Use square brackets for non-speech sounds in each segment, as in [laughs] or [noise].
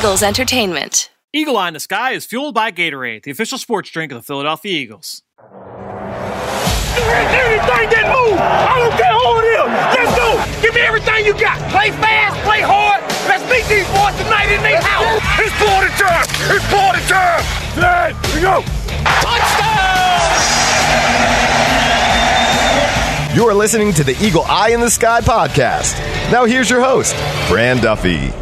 Eagles Entertainment. Eagle Eye in the Sky is fueled by Gatorade, the official sports drink of the Philadelphia Eagles. Anything that move, I don't care who it is. Let's go. Give me everything you got. Play fast, play hard. Let's beat these boys tonight in their house. It's party time. It's party time. Hey, we go. Touchdown. You are listening to the Eagle Eye in the Sky podcast. Now, here's your host, Fran Duffy.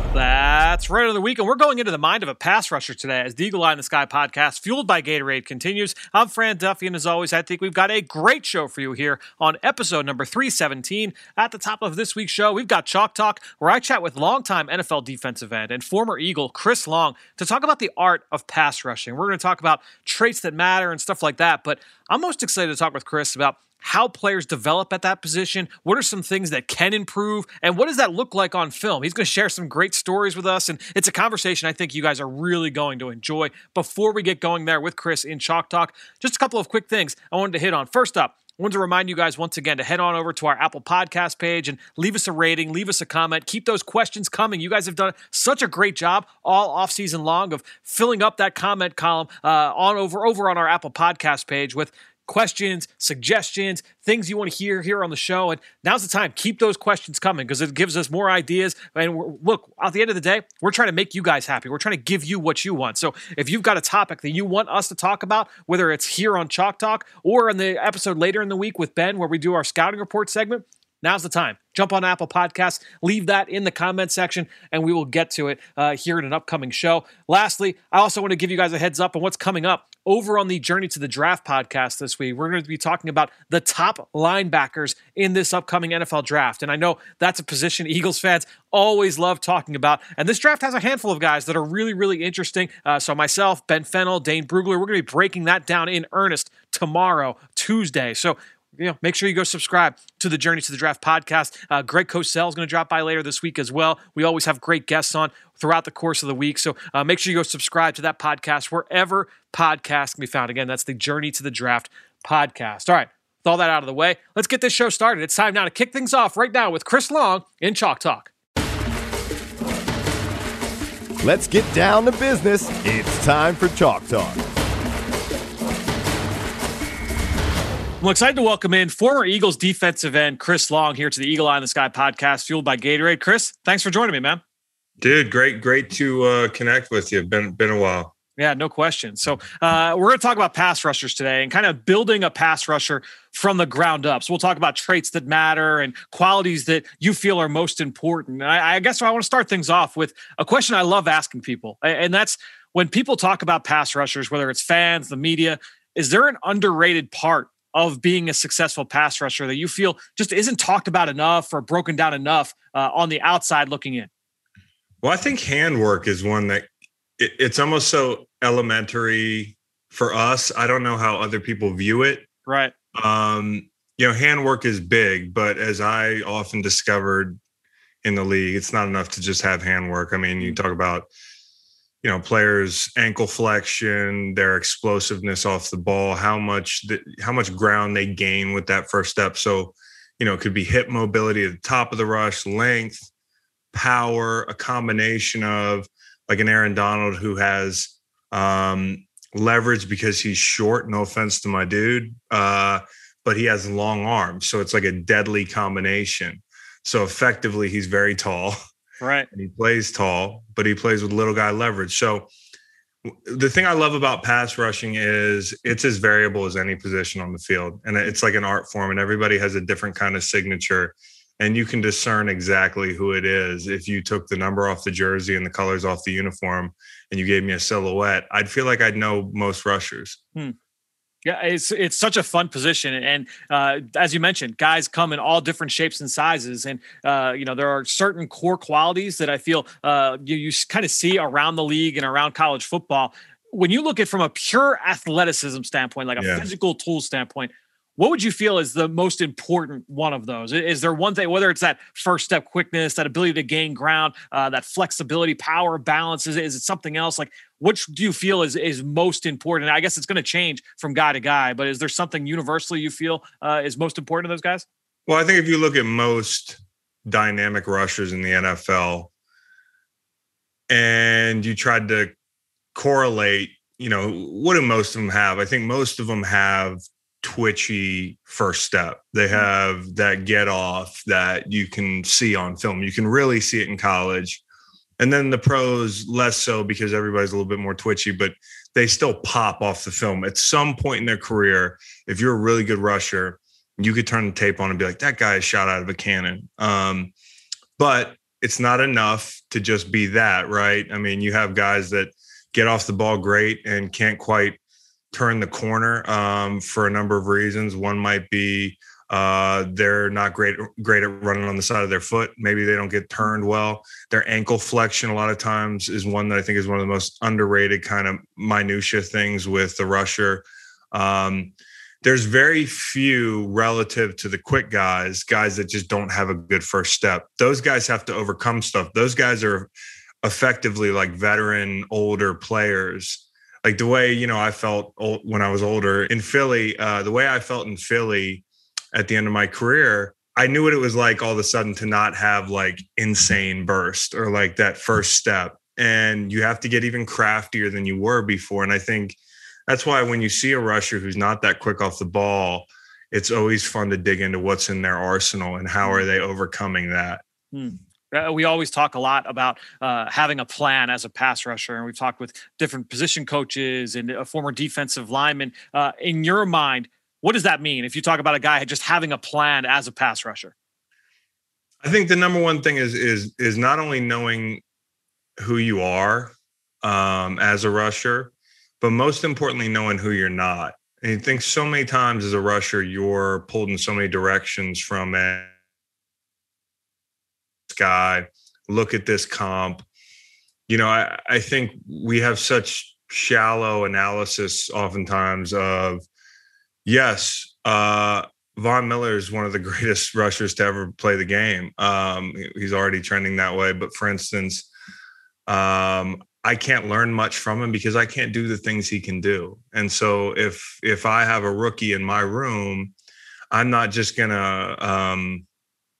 That's right of the week, and we're going into the mind of a pass rusher today as the Eagle Eye in the Sky podcast, fueled by Gatorade, continues. I'm Fran Duffy, and as always, I think we've got a great show for you here on episode number 317. At the top of this week's show, we've got Chalk Talk, where I chat with longtime NFL defensive end and former Eagle Chris Long to talk about the art of pass rushing. We're going to talk about traits that matter and stuff like that, but I'm most excited to talk with Chris about how players develop at that position. What are some things that can improve? And what does that look like on film? He's going to share some great stories with us. And it's a conversation I think you guys are really going to enjoy. Before we get going there with Chris in Chalk Talk, just a couple of quick things I wanted to hit on. First up, I want to remind you guys once again to head on over to our Apple Podcast page and leave us a rating, leave us a comment, keep those questions coming. You guys have done such a great job all off season long of filling up that comment column uh, on over over on our Apple Podcast page with questions, suggestions, things you want to hear here on the show. And now's the time. Keep those questions coming because it gives us more ideas. And look, at the end of the day, we're trying to make you guys happy. We're trying to give you what you want. So if you've got a topic that you want us to talk about, whether it's here on Chalk Talk or in the episode later in the week with Ben where we do our scouting report segment, Now's the time. Jump on Apple Podcasts, leave that in the comment section, and we will get to it uh, here in an upcoming show. Lastly, I also want to give you guys a heads up on what's coming up over on the Journey to the Draft podcast this week. We're going to be talking about the top linebackers in this upcoming NFL draft. And I know that's a position Eagles fans always love talking about. And this draft has a handful of guys that are really, really interesting. Uh, so, myself, Ben Fennell, Dane Brugler, we're going to be breaking that down in earnest tomorrow, Tuesday. So, you know, make sure you go subscribe to the Journey to the Draft podcast. Uh, Greg Cosell is going to drop by later this week as well. We always have great guests on throughout the course of the week. So uh, make sure you go subscribe to that podcast wherever podcasts can be found. Again, that's the Journey to the Draft podcast. All right, with all that out of the way, let's get this show started. It's time now to kick things off right now with Chris Long in Chalk Talk. Let's get down to business. It's time for Chalk Talk. I'm excited to welcome in former Eagles defensive end Chris Long here to the Eagle Eye in the Sky podcast, fueled by Gatorade. Chris, thanks for joining me, man. Dude, great, great to uh, connect with you. Been been a while. Yeah, no question. So uh, we're going to talk about pass rushers today and kind of building a pass rusher from the ground up. So we'll talk about traits that matter and qualities that you feel are most important. I, I guess I want to start things off with a question I love asking people, and that's when people talk about pass rushers, whether it's fans, the media, is there an underrated part of being a successful pass rusher that you feel just isn't talked about enough or broken down enough uh, on the outside looking in? Well, I think handwork is one that it, it's almost so elementary for us. I don't know how other people view it. Right. Um, you know, handwork is big, but as I often discovered in the league, it's not enough to just have handwork. I mean, you talk about you know players ankle flexion their explosiveness off the ball how much the, how much ground they gain with that first step. So you know it could be hip mobility at the top of the rush length power a combination of like an aaron donald who has um leverage because he's short no offense to my dude uh but he has long arms. So it's like a deadly combination. So effectively he's very tall [laughs] Right. And he plays tall, but he plays with little guy leverage. So the thing I love about pass rushing is it's as variable as any position on the field. And it's like an art form, and everybody has a different kind of signature. And you can discern exactly who it is if you took the number off the jersey and the colors off the uniform and you gave me a silhouette. I'd feel like I'd know most rushers. Hmm. Yeah, it's it's such a fun position, and uh, as you mentioned, guys come in all different shapes and sizes, and uh, you know there are certain core qualities that I feel uh, you you kind of see around the league and around college football. When you look at from a pure athleticism standpoint, like a yeah. physical tool standpoint, what would you feel is the most important one of those? Is there one thing, whether it's that first step quickness, that ability to gain ground, uh, that flexibility, power, balance? Is, is it something else? Like, which do you feel is is most important? I guess it's going to change from guy to guy, but is there something universally you feel uh, is most important to those guys? Well, I think if you look at most dynamic rushers in the NFL, and you tried to correlate, you know, what do most of them have? I think most of them have twitchy first step. They mm-hmm. have that get off that you can see on film. You can really see it in college. And then the pros less so because everybody's a little bit more twitchy, but they still pop off the film. At some point in their career, if you're a really good rusher, you could turn the tape on and be like, that guy is shot out of a cannon. Um, but it's not enough to just be that, right? I mean, you have guys that get off the ball great and can't quite turn the corner um, for a number of reasons. One might be uh, they're not great great at running on the side of their foot. Maybe they don't get turned well. Their ankle flexion a lot of times is one that I think is one of the most underrated kind of minutia things with the rusher. Um, there's very few relative to the quick guys, guys that just don't have a good first step. Those guys have to overcome stuff. Those guys are effectively like veteran, older players. Like the way, you know, I felt old, when I was older in Philly, uh, the way I felt in Philly at the end of my career, I knew what it was like all of a sudden to not have like insane burst or like that first step. And you have to get even craftier than you were before. And I think that's why when you see a rusher who's not that quick off the ball, it's always fun to dig into what's in their arsenal and how are hmm. they overcoming that. Hmm. Uh, we always talk a lot about uh, having a plan as a pass rusher, and we've talked with different position coaches and a former defensive lineman. Uh, in your mind, what does that mean if you talk about a guy just having a plan as a pass rusher? I think the number one thing is is is not only knowing who you are um, as a rusher, but most importantly, knowing who you're not. And you think so many times as a rusher, you're pulled in so many directions from a guy. Look at this comp. You know, I, I think we have such shallow analysis oftentimes of yes, uh, Von Miller is one of the [laughs] greatest rushers to ever play the game. Um, he's already trending that way. But for instance, um, I can't learn much from him because I can't do the things he can do. And so if if I have a rookie in my room, I'm not just gonna um,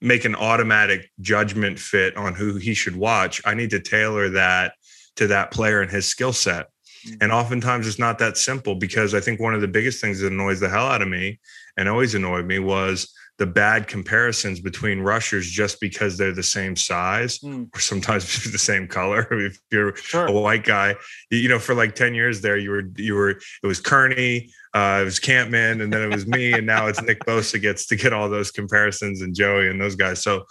make an automatic judgment fit on who he should watch. I need to tailor that to that player and his skill set. Mm-hmm. And oftentimes it's not that simple because I think one of the biggest things that annoys the hell out of me and always annoyed me was the bad comparisons between rushers just because they're the same size mm. or sometimes [laughs] the same color. [laughs] if you're sure. a white guy, you know, for like 10 years there, you were, you were, it was Kerney, uh, it was Kampman, and then it was me. and now it's Nick Bosa gets to get all those comparisons and Joey and those guys. So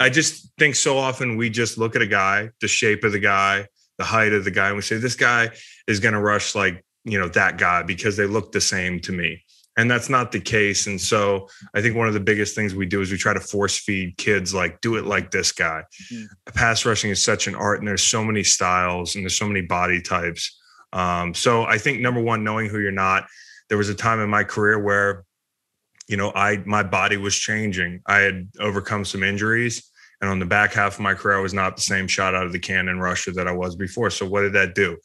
I just think so often we just look at a guy, the shape of the guy, the height of the guy, and we say, this guy is going to rush like, you know, that guy because they look the same to me. And that's not the case. And so i think one of the biggest things we do is we try to force feed kids like do it like this guy. Mm-hmm. pass rushing is such an art and there's so many styles and there's so many body types. Um, so i think number one knowing who you're not. There was a time in my career where you know i my body was changing. I had overcome some injuries and on the back half of my career i was not the same shot out of the cannon rusher that i was before. So what did that do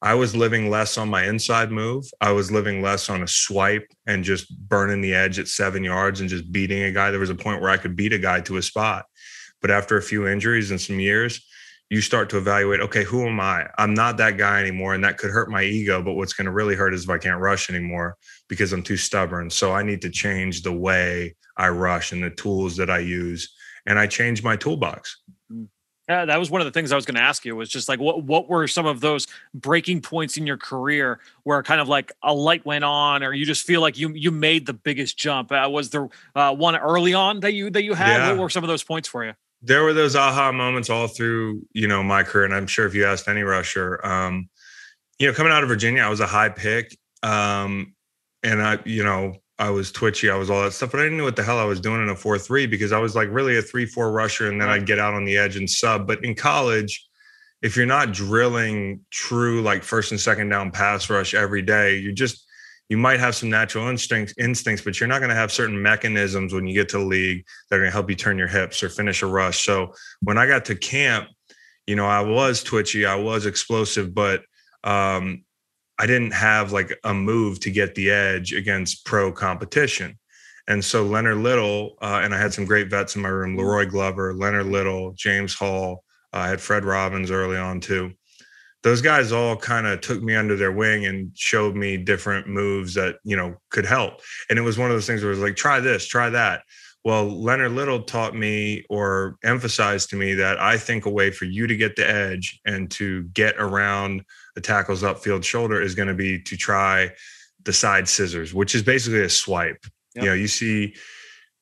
I was living less on my inside move. I was living less on a swipe and just burning the edge at seven yards and just beating a guy. There was a point where I could beat a guy to a spot. But after a few injuries and some years, you start to evaluate okay, who am I? I'm not that guy anymore. And that could hurt my ego. But what's going to really hurt is if I can't rush anymore because I'm too stubborn. So I need to change the way I rush and the tools that I use. And I changed my toolbox. Uh, that was one of the things I was going to ask you It was just like what what were some of those breaking points in your career where kind of like a light went on or you just feel like you you made the biggest jump? Uh, was there uh, one early on that you that you had? Yeah. what were some of those points for you? There were those aha moments all through you know my career and I'm sure if you asked any rusher um, you know coming out of Virginia I was a high pick um, and I you know I was twitchy, I was all that stuff, but I didn't know what the hell I was doing in a 4 3 because I was like really a 3 4 rusher and then I'd get out on the edge and sub. But in college, if you're not drilling true like first and second down pass rush every day, you just you might have some natural instincts, instincts, but you're not going to have certain mechanisms when you get to the league that are going to help you turn your hips or finish a rush. So when I got to camp, you know, I was twitchy, I was explosive, but um, I didn't have like a move to get the edge against pro competition. And so Leonard Little, uh, and I had some great vets in my room, La'Roi Glover, Leonard Little, James Hall, I had Fred Robbins early on too. Those guys all kind of took me under their wing and showed me different moves that you know could help. And it was one of those things where it was like, try this, try that. Well, Leonard Little taught me or emphasized to me that I think a way for you to get the edge and to get around the tackle's upfield shoulder is going to be to try the side scissors, which is basically a swipe. Yep. You know, you see,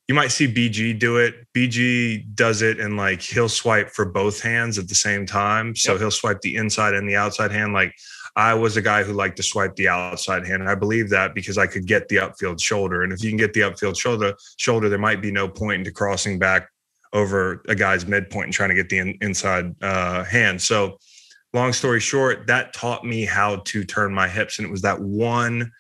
you might see BG do it. BG does it and like he'll swipe for both hands at the same time. So yep. he'll swipe the inside and the outside hand. Like I was a guy who liked to swipe the outside hand. And I believe that because I could get the upfield shoulder. And if you can get the upfield shoulder, shoulder, there might be no point into crossing back over a guy's midpoint and trying to get the in, inside uh, hand. So long story short, that taught me how to turn my hips. And it was that one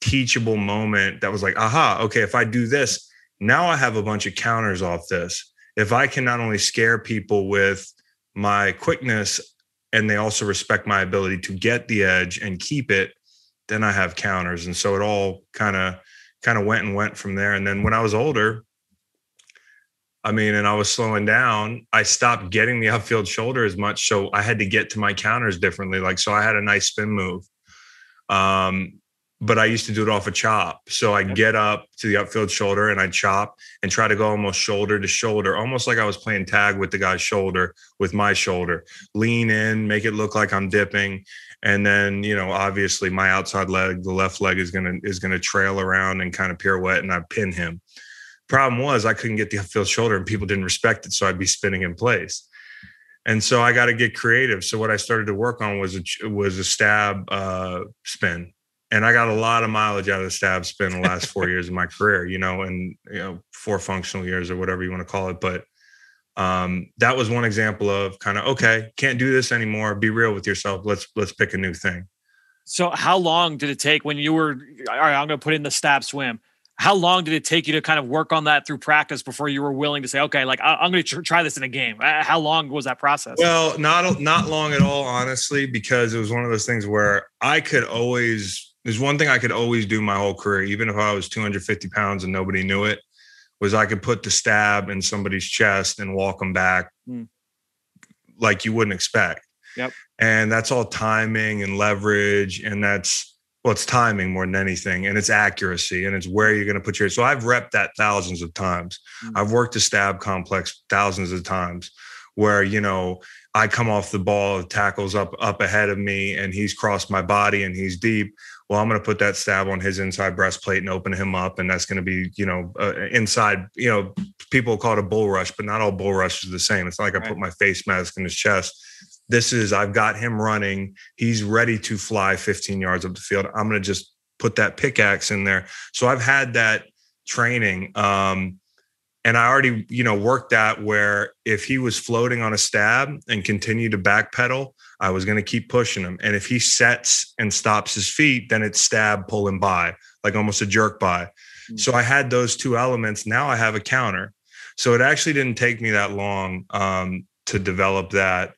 teachable moment that was like, aha, okay, if I do this, now I have a bunch of counters off this. If I can not only scare people with my quickness and they also respect my ability to get the edge and keep it, then I have counters. And so it all kind of kind of went and went from there. And then when I was older, I mean, and I was slowing down, I stopped getting the upfield shoulder as much. So I had to get to my counters differently. Like, so I had a nice spin move. Um, but I used to do it off a chop. So I get up to the upfield shoulder and I chop and try to go almost shoulder to shoulder, almost like I was playing tag with the guy's shoulder with my shoulder. Lean in, make it look like I'm dipping. And then, you know, obviously my outside leg, the left leg is gonna is gonna trail around and kind of pirouette and I pin him problem was I couldn't get the upfield shoulder and people didn't respect it. So I'd be spinning in place. And so I got to get creative. So what I started to work on was a, was a stab uh, spin. And I got a lot of mileage out of the stab spin the last four years of my career, you know, and, you know, four functional years or whatever you want to call it. But um, that was one example of kind of, okay, can't do this anymore. Be real with yourself. Let's, let's pick a new thing. So how long did it take when you were, all right, I'm going to put in the stab swim how long did it take you to kind of work on that through practice before you were willing to say, okay, like I- am going to tr- try this in a game? Uh, how long was that process? Well, not not long at all, honestly, because it was one of those things where I could always. There's one thing I could always do my whole career, even if I was 250 pounds and nobody knew it, was I could put the stab in somebody's chest and walk them back mm. like you wouldn't expect. Yep. And that's all timing and leverage, and that's well, it's timing more than anything, and it's accuracy, and it's where you're going to put your. So I've repped that thousands of times. Mm-hmm. I've worked a stab complex thousands of times, where you know I come off the ball, tackles up up ahead of me, and he's crossed my body and he's deep. Well, I'm going to put that stab on his inside breastplate and open him up, and that's going to be you know uh, inside. You know, people call it a bull rush, but not all bull rushes are the same. It's not like right. I put my face mask in his chest this is, I've got him running. He's ready to fly 15 yards up the field. I'm going to just put that pickaxe in there. So I've had that training. Um, and I already, you know, worked that where if he was floating on a stab and continued to backpedal, I was going to keep pushing him. And if he sets and stops his feet, then it's stab, pull by, like almost a jerk by. Mm-hmm. So I had those two elements. Now I have a counter. So it actually didn't take me that long um, to develop that.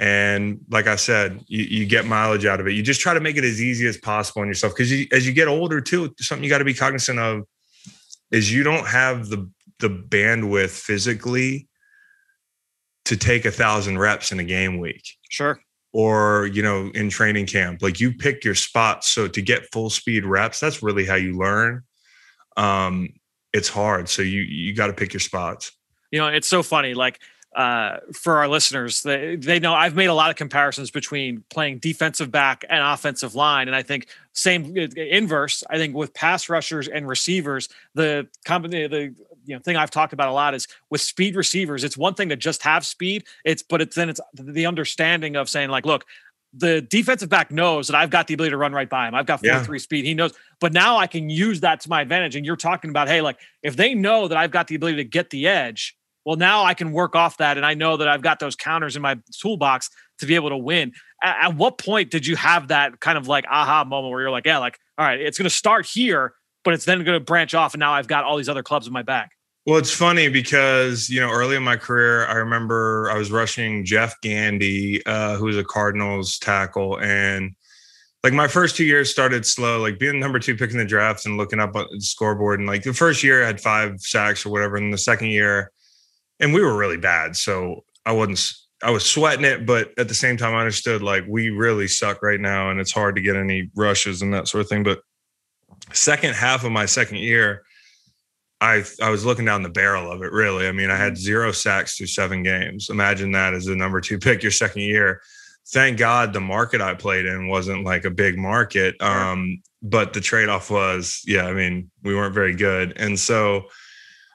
And like I said, you, you, get mileage out of it. You just try to make it as easy as possible on yourself. Because you, as you get older, too, something you got to be cognizant of is you don't have the the bandwidth physically to take a thousand reps in a game week. Sure. Or, you know, in training camp. Like you pick your spots. So to get full speed reps, that's really how you learn. Um, it's hard. So you you got to pick your spots. You know, it's so funny. Like uh, for our listeners. They, they know I've made a lot of comparisons between playing defensive back and offensive line, and I think same uh, inverse. I think with pass rushers and receivers, the company the you know thing I've talked about a lot is with speed receivers. It's one thing to just have speed. It's but it's then it's the understanding of saying like, look, the defensive back knows that I've got the ability to run right by him. I've got four yeah. three speed. He knows, but now I can use that to my advantage. And you're talking about, hey, like if they know that I've got the ability to get the edge, well, now I can work off that. And I know that I've got those counters in my toolbox to be able to win. At, at what point did you have that kind of like aha moment where you're like, yeah, like, all right, it's going to start here, but it's then going to branch off. And now I've got all these other clubs in my back. Well, it's funny because, you know, early in my career, I remember I was rushing Jeff Gandy, uh, who was a Cardinals tackle. And like my first two years started slow, like being number two picking the draft and looking up at the scoreboard. And like the first year I had five sacks or whatever. And the second year, and we were really bad. So I wasn't I was sweating it, but at the same time, I understood like we really suck right now, and it's hard to get any rushes and that sort of thing. But second half of my second year, I I was looking down the barrel of it. Really, I mean, I had zero sacks through seven games. Imagine that as a number two [laughs] pick your second year. Thank God the market I played in wasn't like a big market. Um, but the trade off was, yeah, I mean, we weren't very good, and so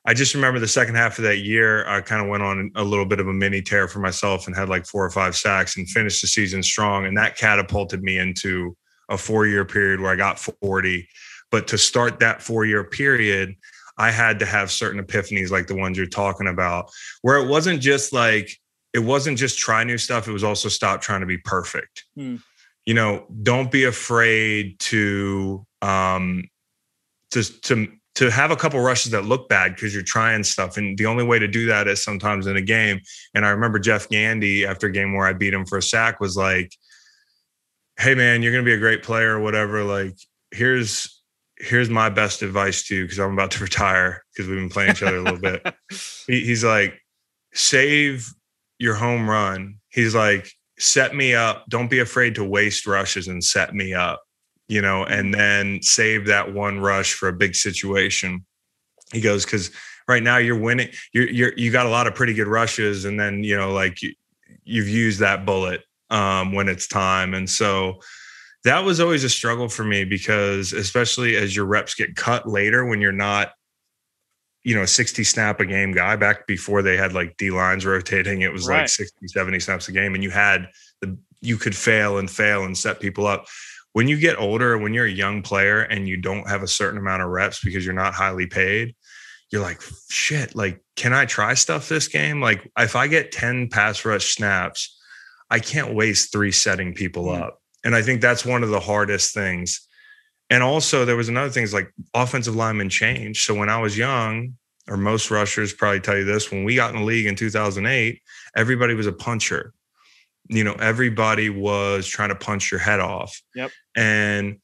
I just remember the second half of that year, I kind of went on a little bit of a mini tear for myself and had like four or five sacks and finished the season strong. And that catapulted me into a four year period where I got 40. But to start that four year period, I had to have certain epiphanies like the ones you're talking about, where it wasn't just like, it wasn't just try new stuff, it was also stop trying to be perfect. Hmm. You know, don't be afraid to, um, to, to to have a couple rushes that look bad because you're trying stuff. And the only way to do that is sometimes in a game. And I remember Jeff Gandy after a game where I beat him for a sack was like, Hey man, you're gonna be a great player or whatever. Like, here's here's my best advice to you because I'm about to [laughs] retire because we've been playing each other a little bit. [laughs] He, he's like, save your home run. He's like, set me up. Don't be afraid to waste rushes and set me up you know, and then save that one rush for a big situation. He goes, because right now you're winning, you're, you're, you got a lot of pretty good rushes. And then, you know, like you, you've used that bullet um, when it's time. And so that was always a struggle for me because, especially as your reps get cut later when you're not, you know, 60 snap a game guy back before they had like D lines rotating, it was right. like 60, 70 snaps a game. And you had the, you could fail and fail and set people up when you get older, when you're a young player and you don't have a certain amount of reps because you're not highly paid, you're like, shit, like, can I try stuff this game? Like, if I get 10 pass rush snaps, I can't waste three setting people mm. up. And I think that's one of the hardest things. And also, there was another thing is like offensive linemen change. So when I was young, or most rushers probably tell you this, when we got in the league in 2008, everybody was a puncher you know everybody was trying to punch your head off. Yep. And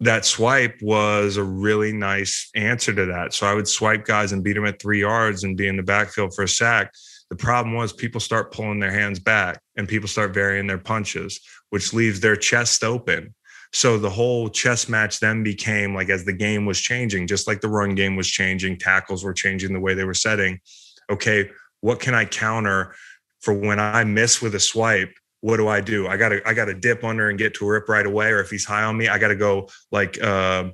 that swipe was a really nice answer to that. So i would swipe guys and beat them at three yards and be in the backfield for a sack. The problem was people start pulling their hands back and people start varying their punches which leaves their chest open. So the whole chess match then became like as the game was changing just like the run game was changing tackles were changing the way they were setting. Okay what can i counter for when I miss with a swipe, what do I do? I gotta I gotta dip under and get to a rip right away. Or if he's high on me, I gotta go like uh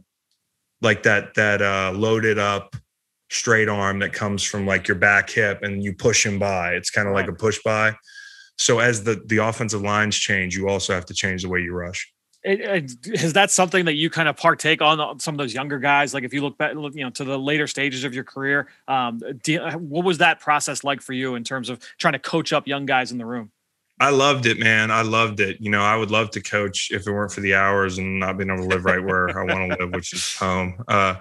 like that that uh loaded up straight arm that comes from like your back hip and you push him by. It's kind of right. like a push by. So as the the offensive lines change, you also have to change the way you rush. It, it, is that something that you kind of partake on, some of those younger guys? Like if you look back, you know, to the later stages of your career, um, do, what was that process like for you in terms of trying to coach up young guys in the room? I loved it, man. I loved it. You know, I would love to coach if it weren't for the hours and not being able to live right where I want to live, which is home. Uh,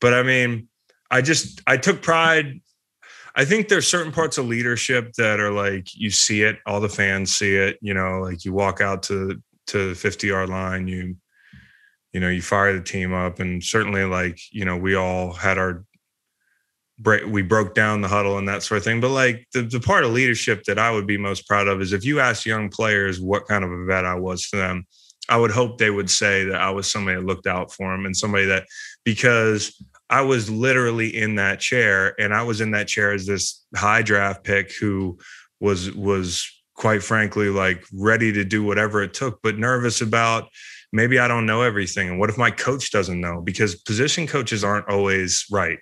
but I mean, I just I took pride. I think there's certain parts of leadership that are like you see it, all the fans see it. You know, like you walk out to to the 50 yard line, you you know, you fire the team up and certainly like, you know, we all had our break we broke down the huddle and that sort of thing. But like the, the part of leadership that I would be most proud of is if you ask young players what kind of a vet I was to them, I would hope they would say that I was somebody that looked out for them and somebody that because I was literally in that chair and I was in that chair as this high draft pick who was was quite frankly, like ready to do whatever it took, but nervous about maybe I don't know everything. And what if my coach doesn't know? Because position coaches aren't always right.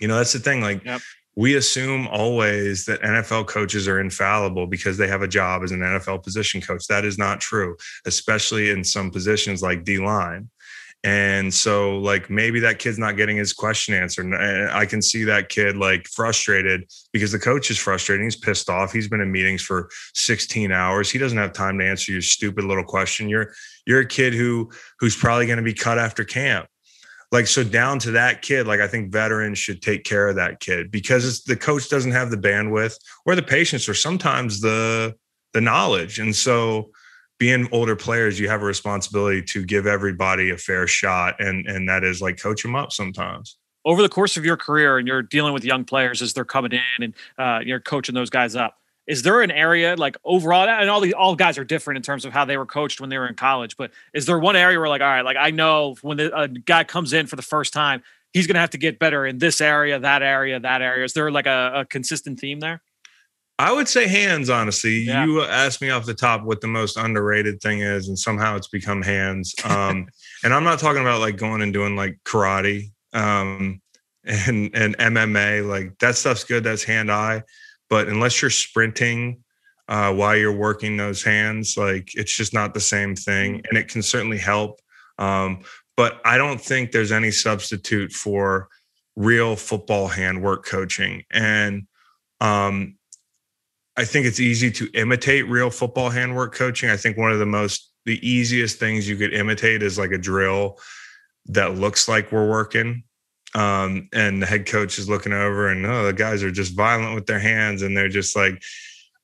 You know, that's the thing. Like, yep. we assume always that NFL coaches are infallible because they have a job as an NFL position coach. That is not true, especially in some positions like D line. And so, like, maybe that kid's not getting his question answered. And I can see that kid like frustrated because the coach is frustrated. He's pissed off. He's been in meetings for 16 hours. He doesn't have time to answer your stupid little question. You're you're a kid who who's probably going to be cut after camp. Like so, down to that kid. Like I think veterans should take care of that kid because the coach doesn't have the bandwidth or the patience or sometimes the the knowledge. And so being older players, you have a responsibility to give everybody a fair shot, and and that is like coach them up sometimes. Over the course of your career, and you're dealing with young players as they're coming in, and uh, you're coaching those guys up. is there an area like overall and all the all guys are different in terms of how they were coached when they were in college but is there one area where like all right like i know when the, a guy comes in for the first time he's going to have to get better in this area that area that area is there like a, a consistent theme there I would say hands, honestly. Yeah. You asked me off the top what the most underrated thing is, and somehow it's become hands. Um, [laughs] and I'm not talking about like going and doing like karate um, and and MMA. Like that stuff's good. That's hand eye. But unless you're sprinting uh, while you're working those hands, like it's just not the same thing. Mm. And it can certainly help. Um, but I don't think there's any substitute for real football hand work coaching. And um, I think it's easy to imitate real football handwork coaching. I think one of the most the easiest things you could imitate is like a drill that looks like we're working. Um, and the head coach is looking over and oh, the guys are just violent with their hands and they're just like,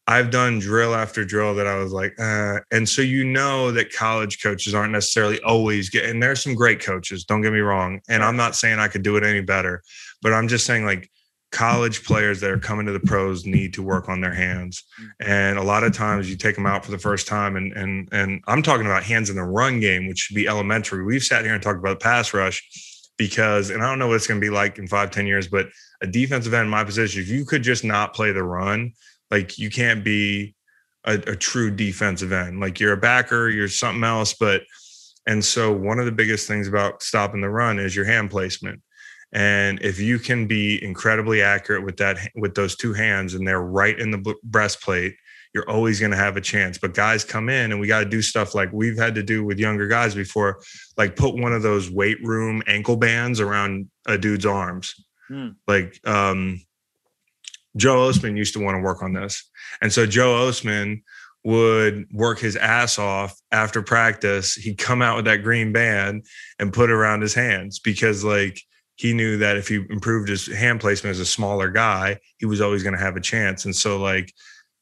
I've done drill after drill that I was like, uh, and so you know that college coaches aren't necessarily always getting. and there's some great coaches, don't get me wrong. And I'm not saying I could do it any better, but I'm just saying like college players that are coming to the pros need to work on their hands. And a lot of times you take them out for the first time and and and I'm talking about hands in the run game, which should be elementary. We've sat here and talked about pass rush because and I don't know what it's going to be like in five, ten years, but a defensive end in my position, if you could just not play the run, like you can't be a, a true defensive end. Like you're a backer, you're something else, but and so one of the biggest things about stopping the run is your hand placement and if you can be incredibly accurate with that, with those two hands and they're right in the breastplate, you're always going to have a chance. But guys come in and we got to do stuff like we've had to do with younger guys before, like put one of those weight room ankle bands around a dude's arms. Hmm. Like um, Joe Ostman used to want to work on this. And so Joe Ostman would work his ass off after practice. He'd come out with that green band and put it around his hands because like he knew that if he improved his hand placement as a smaller guy, he was always going to have a chance. And so, like,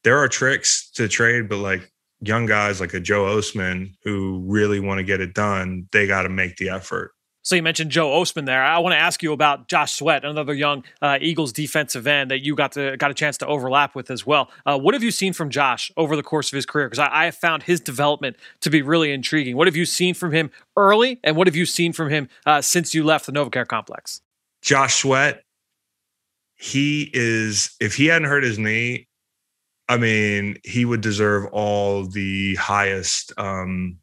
there are tricks to trade, but like young guys like a Joe Ostman who really want to get it done, they got to make the effort. So you mentioned Joe Ostman there. I want to ask you about Josh Sweat, another young uh, Eagles defensive end that you got to got a chance to overlap with as well. Uh, what have you seen from Josh over the course of his career? Because I, I, have found his development to be really intriguing. What have you seen from him early, and what have you seen from him uh, since you left the NovaCare complex? Josh Sweat, he is. If he hadn't hurt his knee, I mean, he would deserve all the highest um,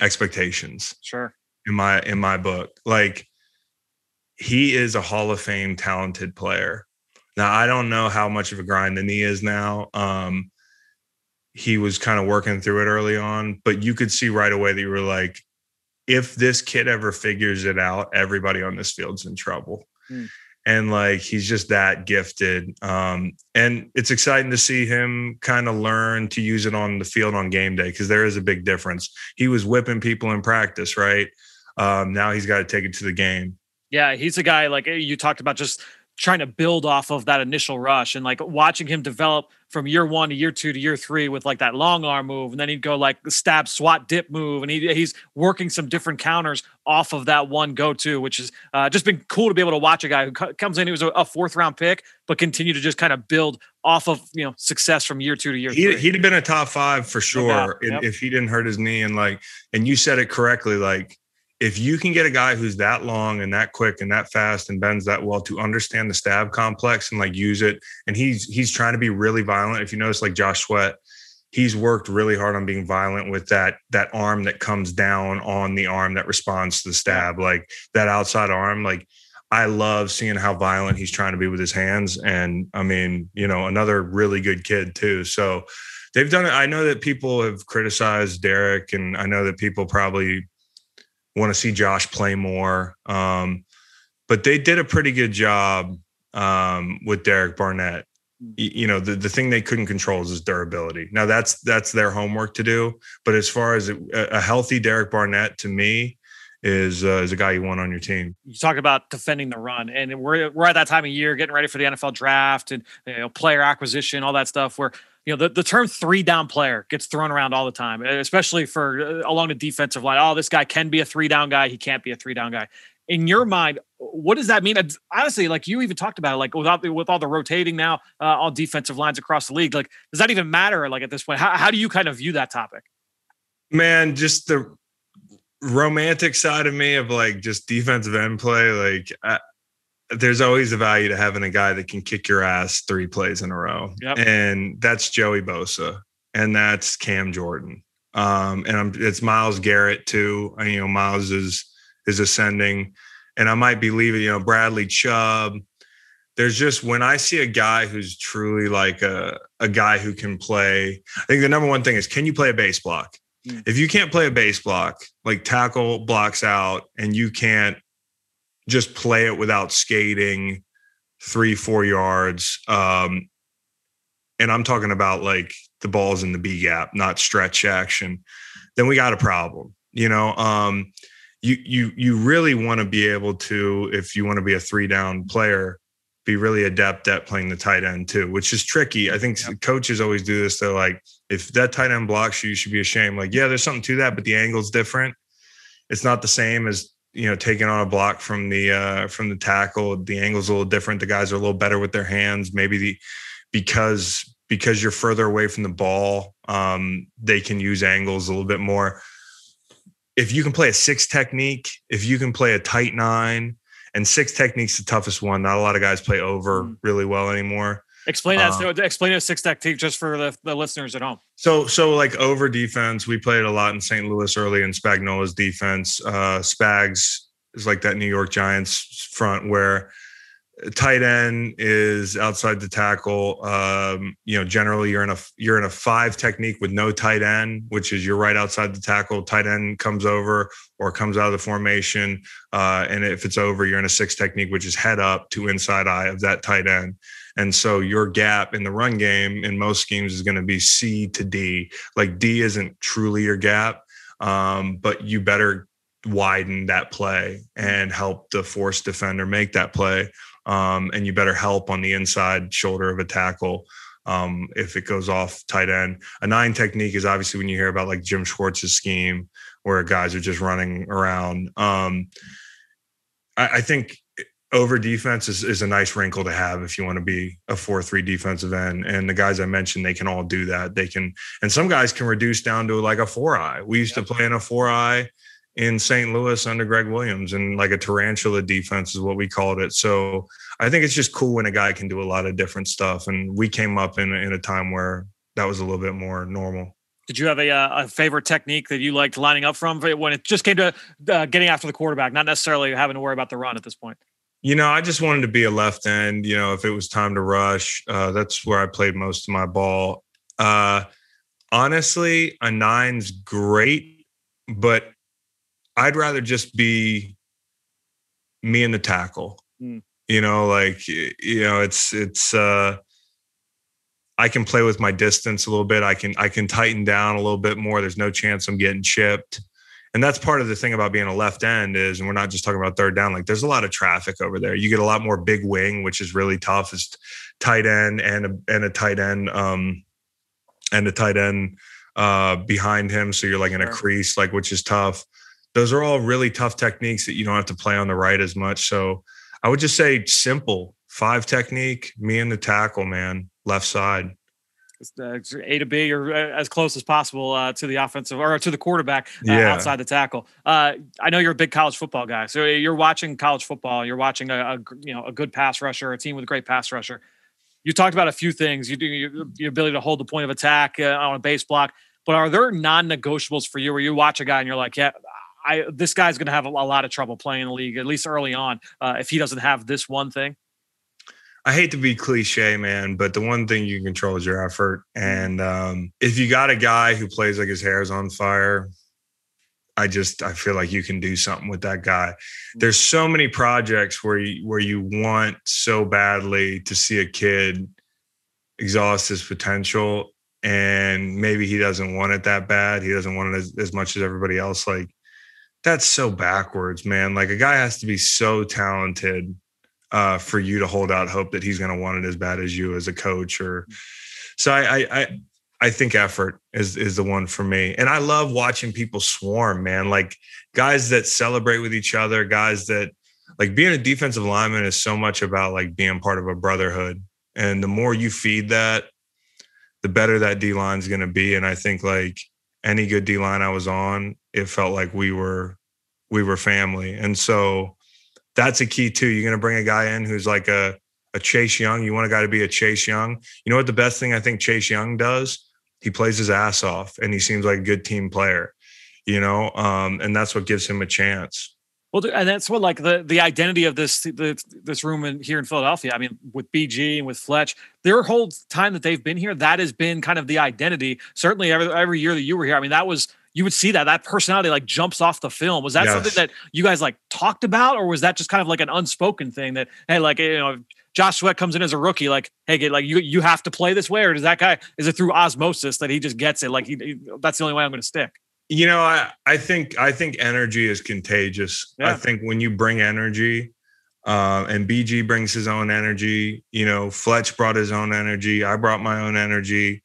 expectations. Sure in my in my book. Like he is a Hall of Fame talented player. Now I don't know how much of a grind the knee is now. Um, he was kind of working through it early on, but you could see right away that you were like, if this kid ever figures it out, everybody on this field's in trouble. Mm and like he's just that gifted um, and it's exciting to see him kind of learn to use it on the field on game day because there is a big difference he was whipping people in practice right um, now he's got to take it to the game yeah he's a guy like you talked about just trying to build off of that initial rush and like watching him develop from year one to year two to year three with like that long arm move, and then he'd go like stab, swat, dip move, and he, he's working some different counters off of that one go to, which has uh, just been cool to be able to watch a guy who c- comes in. He was a, a, fourth round pick, but continue to just kind of build off of you know success from year two to year he, three. He'd have been a top five for sure yep. if he didn't hurt his knee. And like, and you said it correctly, like if you can get a guy who's that long and that quick and that fast and bends that well to understand the stab complex and like use it and he's he's trying to be really violent. If you notice like josh sweat he's worked really hard on being violent with that that arm that comes down on the arm that responds to the stab like that outside arm like i love seeing how violent he's trying to be with his hands and i mean you know another really good kid too. So they've done it. I know that people have criticized derek and i know that people probably want to see Josh play more. Um, but they did a pretty good job um, with Derek Barnett. You, know, the, the thing they couldn't control is his durability. Now that's that's their homework to do. But as far as a, a healthy Derek Barnett, to me, is uh, is a guy you want on your team. You talk about defending the run, and we're we're at that time of year, getting ready for the NFL draft and you know, player acquisition, all that stuff. Where you know the, the term three down player gets thrown around all the time especially for uh, along the defensive line oh this guy can be a three down guy he can't be a three down guy in your mind, what does that mean? Honestly, like you even talked about it, like without with all the rotating now, uh, all defensive lines across the league, like does that even matter? Like at this point, how, how do you kind of view that topic? Man, just the romantic side of me of like just defensive end play, like. There's always a value to having a guy that can kick your ass three plays in a row. Yep. And that's Joey Bosa and that's Cam Jordan. Um, and I'm, it's Myles Garrett too. You know, Myles is is ascending, and I might be leaving. You know, Bradley Chubb. There's just when I see a guy who's truly like a a guy who can play. I think the number one thing is can you play a base block? Mm. If you can't play a base block, like tackle blocks out, and you can't just play it without skating three four yards. Um, and I'm talking about like the balls in the B gap, not stretch action, then we got a problem. You know, um, you you you really want to be able to, if you want to be a three down player, be really adept at playing the tight end too, which is tricky. I think coaches always do this. They're like, if that tight end blocks you, you should be ashamed. Like, yeah, there's something to that, but the angle's different. It's not the same as you know taking on a block from the uh from the tackle. The angle's a little different. The guys are a little better with their hands. Maybe the because because you're further away from the ball, um, they can use angles a little bit more. If you can play a six technique, if you can play a tight nine, and six technique's the toughest one. Not a lot of guys play over mm. really well anymore. Explain that. Um, explain a six technique just for the, the listeners at home. So, so like over defense, we played a lot in St. Louis early in Spagnuolo's defense. Uh, Spags is like that New York Giants front where tight end is outside the tackle. Um, you know, generally you're in a you're in a five technique with no tight end, which is you're right outside the tackle. Tight end comes over or comes out of the formation, uh, and if it's over, you're in a six technique, which is head up to inside eye of that tight end. And so your gap in the run game in most schemes is going to be C to D. Like D isn't truly your gap, um, but you better widen that play and help the force defender make that play um, and you better help on the inside shoulder of a tackle um, if it goes off tight end. A nine technique is obviously when you hear about like Jim Schwartz's scheme where guys are just running around. Um, I, I, think over defense is, is a nice wrinkle to have if you want to be a four three defensive end. And the guys I mentioned, they can all do that. They can, and some guys can reduce down to like a four eye. We used to play in a four eye in St. Louis under Gregg Williams, and like a tarantula defense is what we called it. So I think it's just cool when a guy can do a lot of different stuff. And we came up in, in a time where that was a little bit more normal. Did you have a, uh, a favorite technique that you liked lining up from when it just came to uh, getting after the quarterback, not necessarily having to worry about the run at this point? You know, I just wanted to be a left end. You know, if it was time to rush, uh, that's where I played most of my ball. Uh, honestly, a nine's great, but I'd rather just be me and the tackle. Mm. You know, like you know, it's it's uh I can play with my distance a little bit. I can I can tighten down a little bit more. There's no chance I'm getting chipped. And that's part of the thing about being a left end is, and we're not just talking about third down. Like there's a lot of traffic over there. You get a lot more big wing, which is really tough. It's tight end and a and a tight end um and a tight end uh behind him. So you're like in a crease, like which is tough those are all really tough techniques that you don't have to play on the right as much. So I would just say simple five technique, me and the tackle, man, left side. Uh, a to B or uh, as close as possible uh, to the offensive or to the quarterback uh, yeah. outside the tackle. Uh, I know you're a big college football guy, so you're watching college football. You're watching a, a you know a good pass rusher, a team with a great pass rusher. You talked about a few things. You do your, your ability to hold the point of attack uh, on a base block, but are there non-negotiables for you where you watch a guy and you're like, yeah, I this guy's going to have a, a, lot of trouble playing in the league, at least early on, uh, if he doesn't have this one thing. I hate to be cliche, man, but the one thing you can control is your effort. Mm-hmm. And um, if you got a guy who plays like his hair's on fire, I just I feel like you can do something with that guy. Mm-hmm. There's so many projects where you where you want so badly to see a kid exhaust his potential and maybe he doesn't want it that bad. He doesn't want it as, as much as everybody else. Like that's so backwards, man. Like a guy has to be so talented uh, for you to hold out hope that he's going to want it as bad as you as a coach. Or so I, I, I, I think effort is is the one for me, and I love watching people swarm, man. Like guys that celebrate with each other, guys that like being a defensive lineman is so much about like being part of a brotherhood. And the more you feed that, the better that D line is going to be. And I think like any good D line I was on, it felt like we were we were family. And so that's a key too. You're going to bring a guy in who's like a a Chase Young. You want a guy to be a Chase Young. You know what the best thing I think Chase Young does? He plays his ass off and he seems like a good team player, you know, um, and that's what gives him a chance. Well, and that's what like the the identity of this the, this room in here in Philadelphia. I mean, with BG and with Fletch, their whole time that they've been here, that has been kind of the identity. Certainly, every every year that you were here, I mean, that was you would see that that personality like jumps off the film. Was that yes. something that you guys like talked about, or was that just kind of like an unspoken thing that hey, like you know, Josh Sweat comes in as a rookie, like hey, get like you you have to play this way, or does that guy is it through osmosis that he just gets it? Like he, he that's the only way I'm going to stick. You know, I, I think I think energy is contagious. Yeah. I think when you bring energy, uh, and BG brings his own energy. You know, Fletch brought his own energy. I brought my own energy.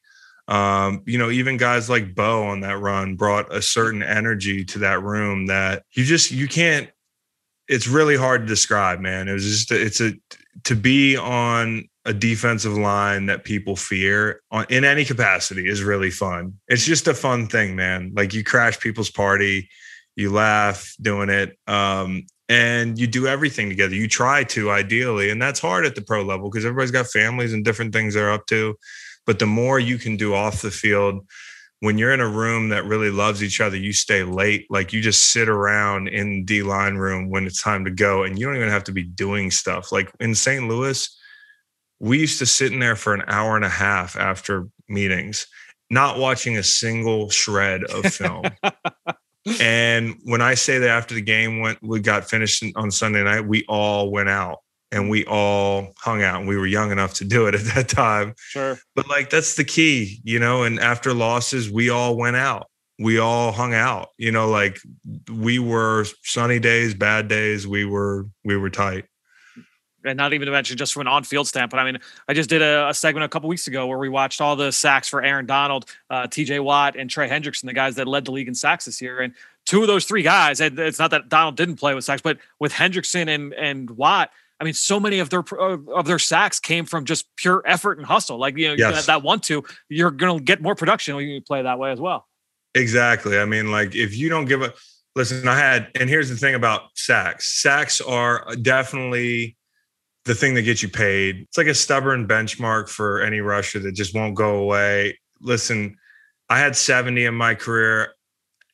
Um, you know, even guys like Beau on that run brought a certain energy to that room that you just you can't. It's really hard to describe, man. It was just it's a to be on a defensive line that people fear on, in any capacity is really fun. It's just a fun thing, man. Like you crash people's party, you laugh doing it, um, and you do everything together. You try to ideally, and that's hard at the pro level because everybody's got families and different things they're up to. But the more you can do off the field, when you're in a room that really loves each other, you stay late. Like you just sit around in D line room when it's time to go, and you don't even have to be doing stuff. Like in St. Louis, we used to sit in there for an hour and a half after meetings, not watching a single shred of film. [laughs] and when I say that after the game went, we got finished on Sunday night, we all went out and we all hung out. And we were young enough to do it at that [laughs] time. Sure. But like that's the key, you know. And after losses, we all went out. We all hung out. You know, like we were sunny days, bad days. We were we were tight and not even to mention just from an on-field standpoint. I mean, I just did a, a segment a couple weeks ago where we watched all the sacks for Aaron Donald, uh, T.J. Watt, and Trey Hendrickson, the guys that led the league in sacks this year. And two of those three guys, and it's not that Donald didn't play with sacks, but with Hendrickson and and Watt. I mean, so many of their of their sacks came from just pure effort and hustle. Like you know, yes. that, one two, you're going to get more production when you play that way as well. Exactly. I mean, like if you don't give a listen, I had, and here's the thing about sacks. Sacks are uh, definitely the thing that gets you paid. It's like a stubborn benchmark for any rusher that just won't go away. Listen, I had 70 in my career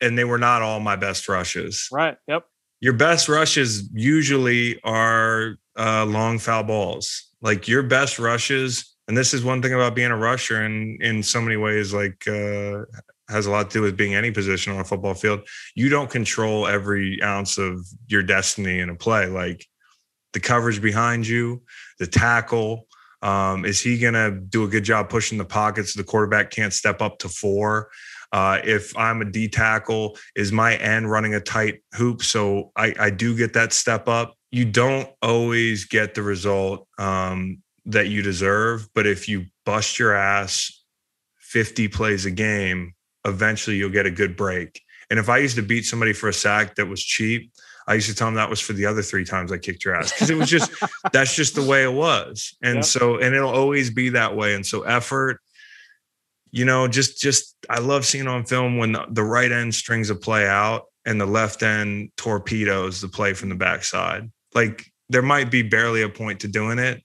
and they were not all my best rushes. Right. Yep. Your best rushes usually are uh, long foul balls. Like your best rushes, and this is one thing about being a rusher and in so many ways, like uh, has a lot to do with being any position on a football field. You don't control every ounce of your destiny in a play. Like the coverage behind you, the tackle. Um, is he going to do a good job pushing the pockets? The quarterback can't step up to four. Uh, if I'm a D tackle, is my end running a tight hoop? So I, I do get that step up. You don't always get the result um, that you deserve, but if you bust your ass 50 plays a game, eventually you'll get a good break. And if I used to beat somebody for a sack that was cheap, I used to tell them that was for the other three times I kicked your ass because it was just [laughs] that's just the way it was. And yep. so, and it'll always be that way. And so, effort, you know, just just I love seeing on film when the, the right end strings a play out and the left end torpedoes the play from the backside. Like there might be barely a point to doing it,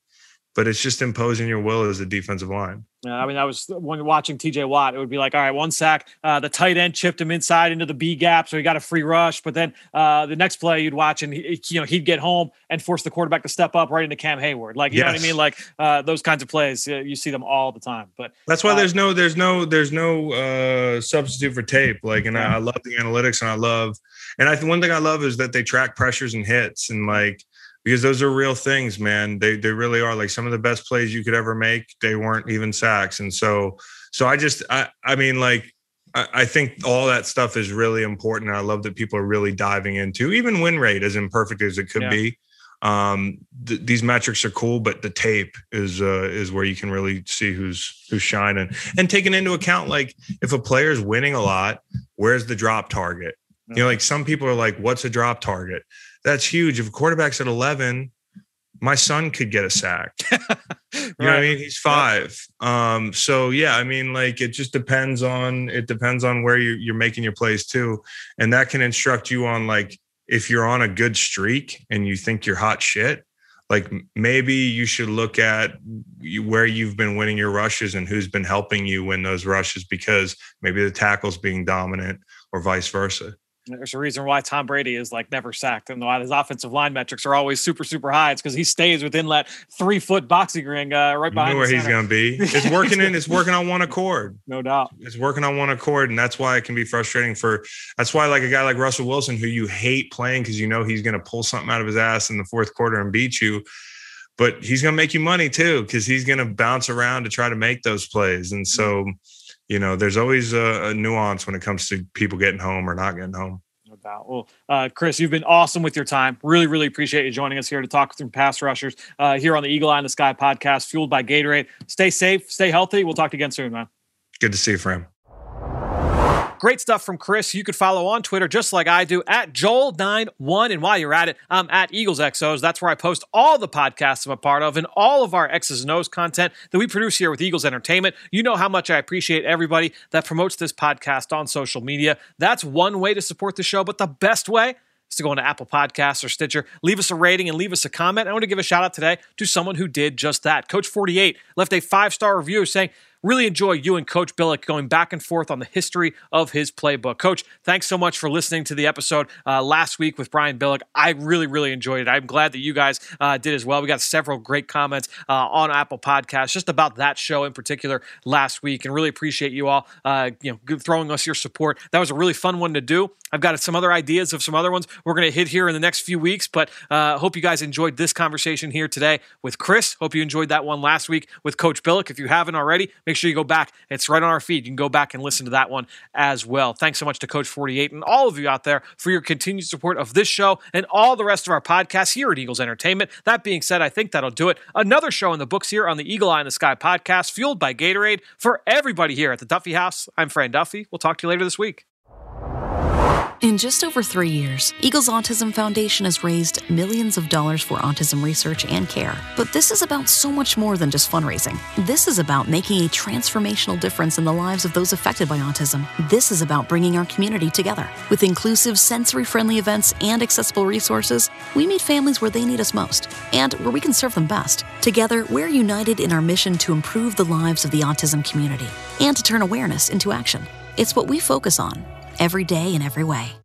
but it's just imposing your will as a defensive line. Yeah, I mean, I was when watching TJ Watt, it would be like, all right, one sack, uh, the tight end chipped him inside into the B gap, so he got a free rush. But then uh, the next play, you'd watch and he, you know he'd get home and force the quarterback to step up right into Cam Heyward. Like you yes. know what I mean? Like uh, those kinds of plays, you see them all the time. But that's why uh, there's no there's no there's no uh, substitute for tape. Like, and I, I love the analytics, and I love, and I one thing I love is that they track pressures and hits, and like because those are real things, man. They they really are. Like some of the best plays you could ever make, they weren't even sacks. And so so I just I I mean like I, I think all that stuff is really important. I love that people are really diving into even win rate as imperfect as it could yeah. be. Um, th- these metrics are cool, but the tape is uh, is where you can really see who's who's shining and taking into account like if a player is winning a lot, where's the drop target? You know, like some people are like, what's a drop target? That's huge. If a quarterback's at 11, my son could get a sack. [laughs] you right. know what I mean? He's five. Um, so yeah, I mean, like it just depends on it depends on where you're, you're making your plays too. And that can instruct you on like if you're on a good streak and you think you're hot shit, like maybe you should look at where you've been winning your rushes and who's been helping you win those rushes because maybe the tackle's being dominant or vice versa. There's a reason why Tom Brady is like never sacked and why his offensive line metrics are always super, super high. It's because he stays within that three foot boxing ring uh, right behind. You where he's going to be. It's working in. It's working on one accord. [laughs] No doubt. It's working on one accord, and that's why it can be frustrating for. That's why like a guy like Russell Wilson, who you hate playing because you know he's going to pull something out of his ass in the fourth quarter and beat you. But he's going to make you money too because he's going to bounce around to try to make those plays, and so. You know, there's always a, a nuance when it comes to people getting home or not getting home about. Well, uh, Chris, you've been awesome with your time. Really, really appreciate you joining us here to talk through pass rushers uh, here on the Eagle Eye in the Sky podcast, fueled by Gatorade. Stay safe, stay healthy. We'll talk to you again soon, man. Good to see you, Fran. Great stuff from Chris. You could follow on Twitter just like I do at Joel91. And while you're at it, I'm at Eagles XOs. That's where I post all the podcasts I'm a part of and all of our X's and O's content that we produce here with Eagles Entertainment. You know how much I appreciate everybody that promotes this podcast on social media. That's one way to support the show, but the best way is to go into Apple Podcasts or Stitcher, leave us a rating and leave us a comment. I want to give a shout out today to someone who did just that. Coach 48 left a five star review saying, Really enjoy you and Coach Billick going back and forth on the history of his playbook. Coach, thanks so much for listening to the episode uh, last week with Brian Billick. I really, really enjoyed it. I'm glad that you guys uh, did as well. We got several great comments uh, on Apple Podcasts just about that show in particular last week, and really appreciate you all, uh, you know, throwing us your support. That was a really fun one to do. I've got some other ideas of some other ones we're going to hit here in the next few weeks, but uh, hope you guys enjoyed this conversation here today with Chris. Hope you enjoyed that one last week with Coach Billick. If you haven't already, make sure you go back. It's right on our feed. You can go back and listen to that one as well. Thanks so much to Coach 48 and all of you out there for your continued support of this show and all the rest of our podcasts here at Eagles Entertainment. That being said, I think that'll do it. Another show in the books here on the Eagle Eye in the Sky podcast, fueled by Gatorade. For everybody here at the Duffy House, I'm Fran Duffy. We'll talk to you later this week. In just over three years, Eagles Autism Foundation has raised millions of dollars for autism research and care. But this is about so much more than just fundraising. This is about making a transformational difference in the lives of those affected by autism. This is about bringing our community together. With inclusive, sensory friendly events and accessible resources, we meet families where they need us most and where we can serve them best. Together, we're united in our mission to improve the lives of the autism community and to turn awareness into action. It's what we focus on every day in every way.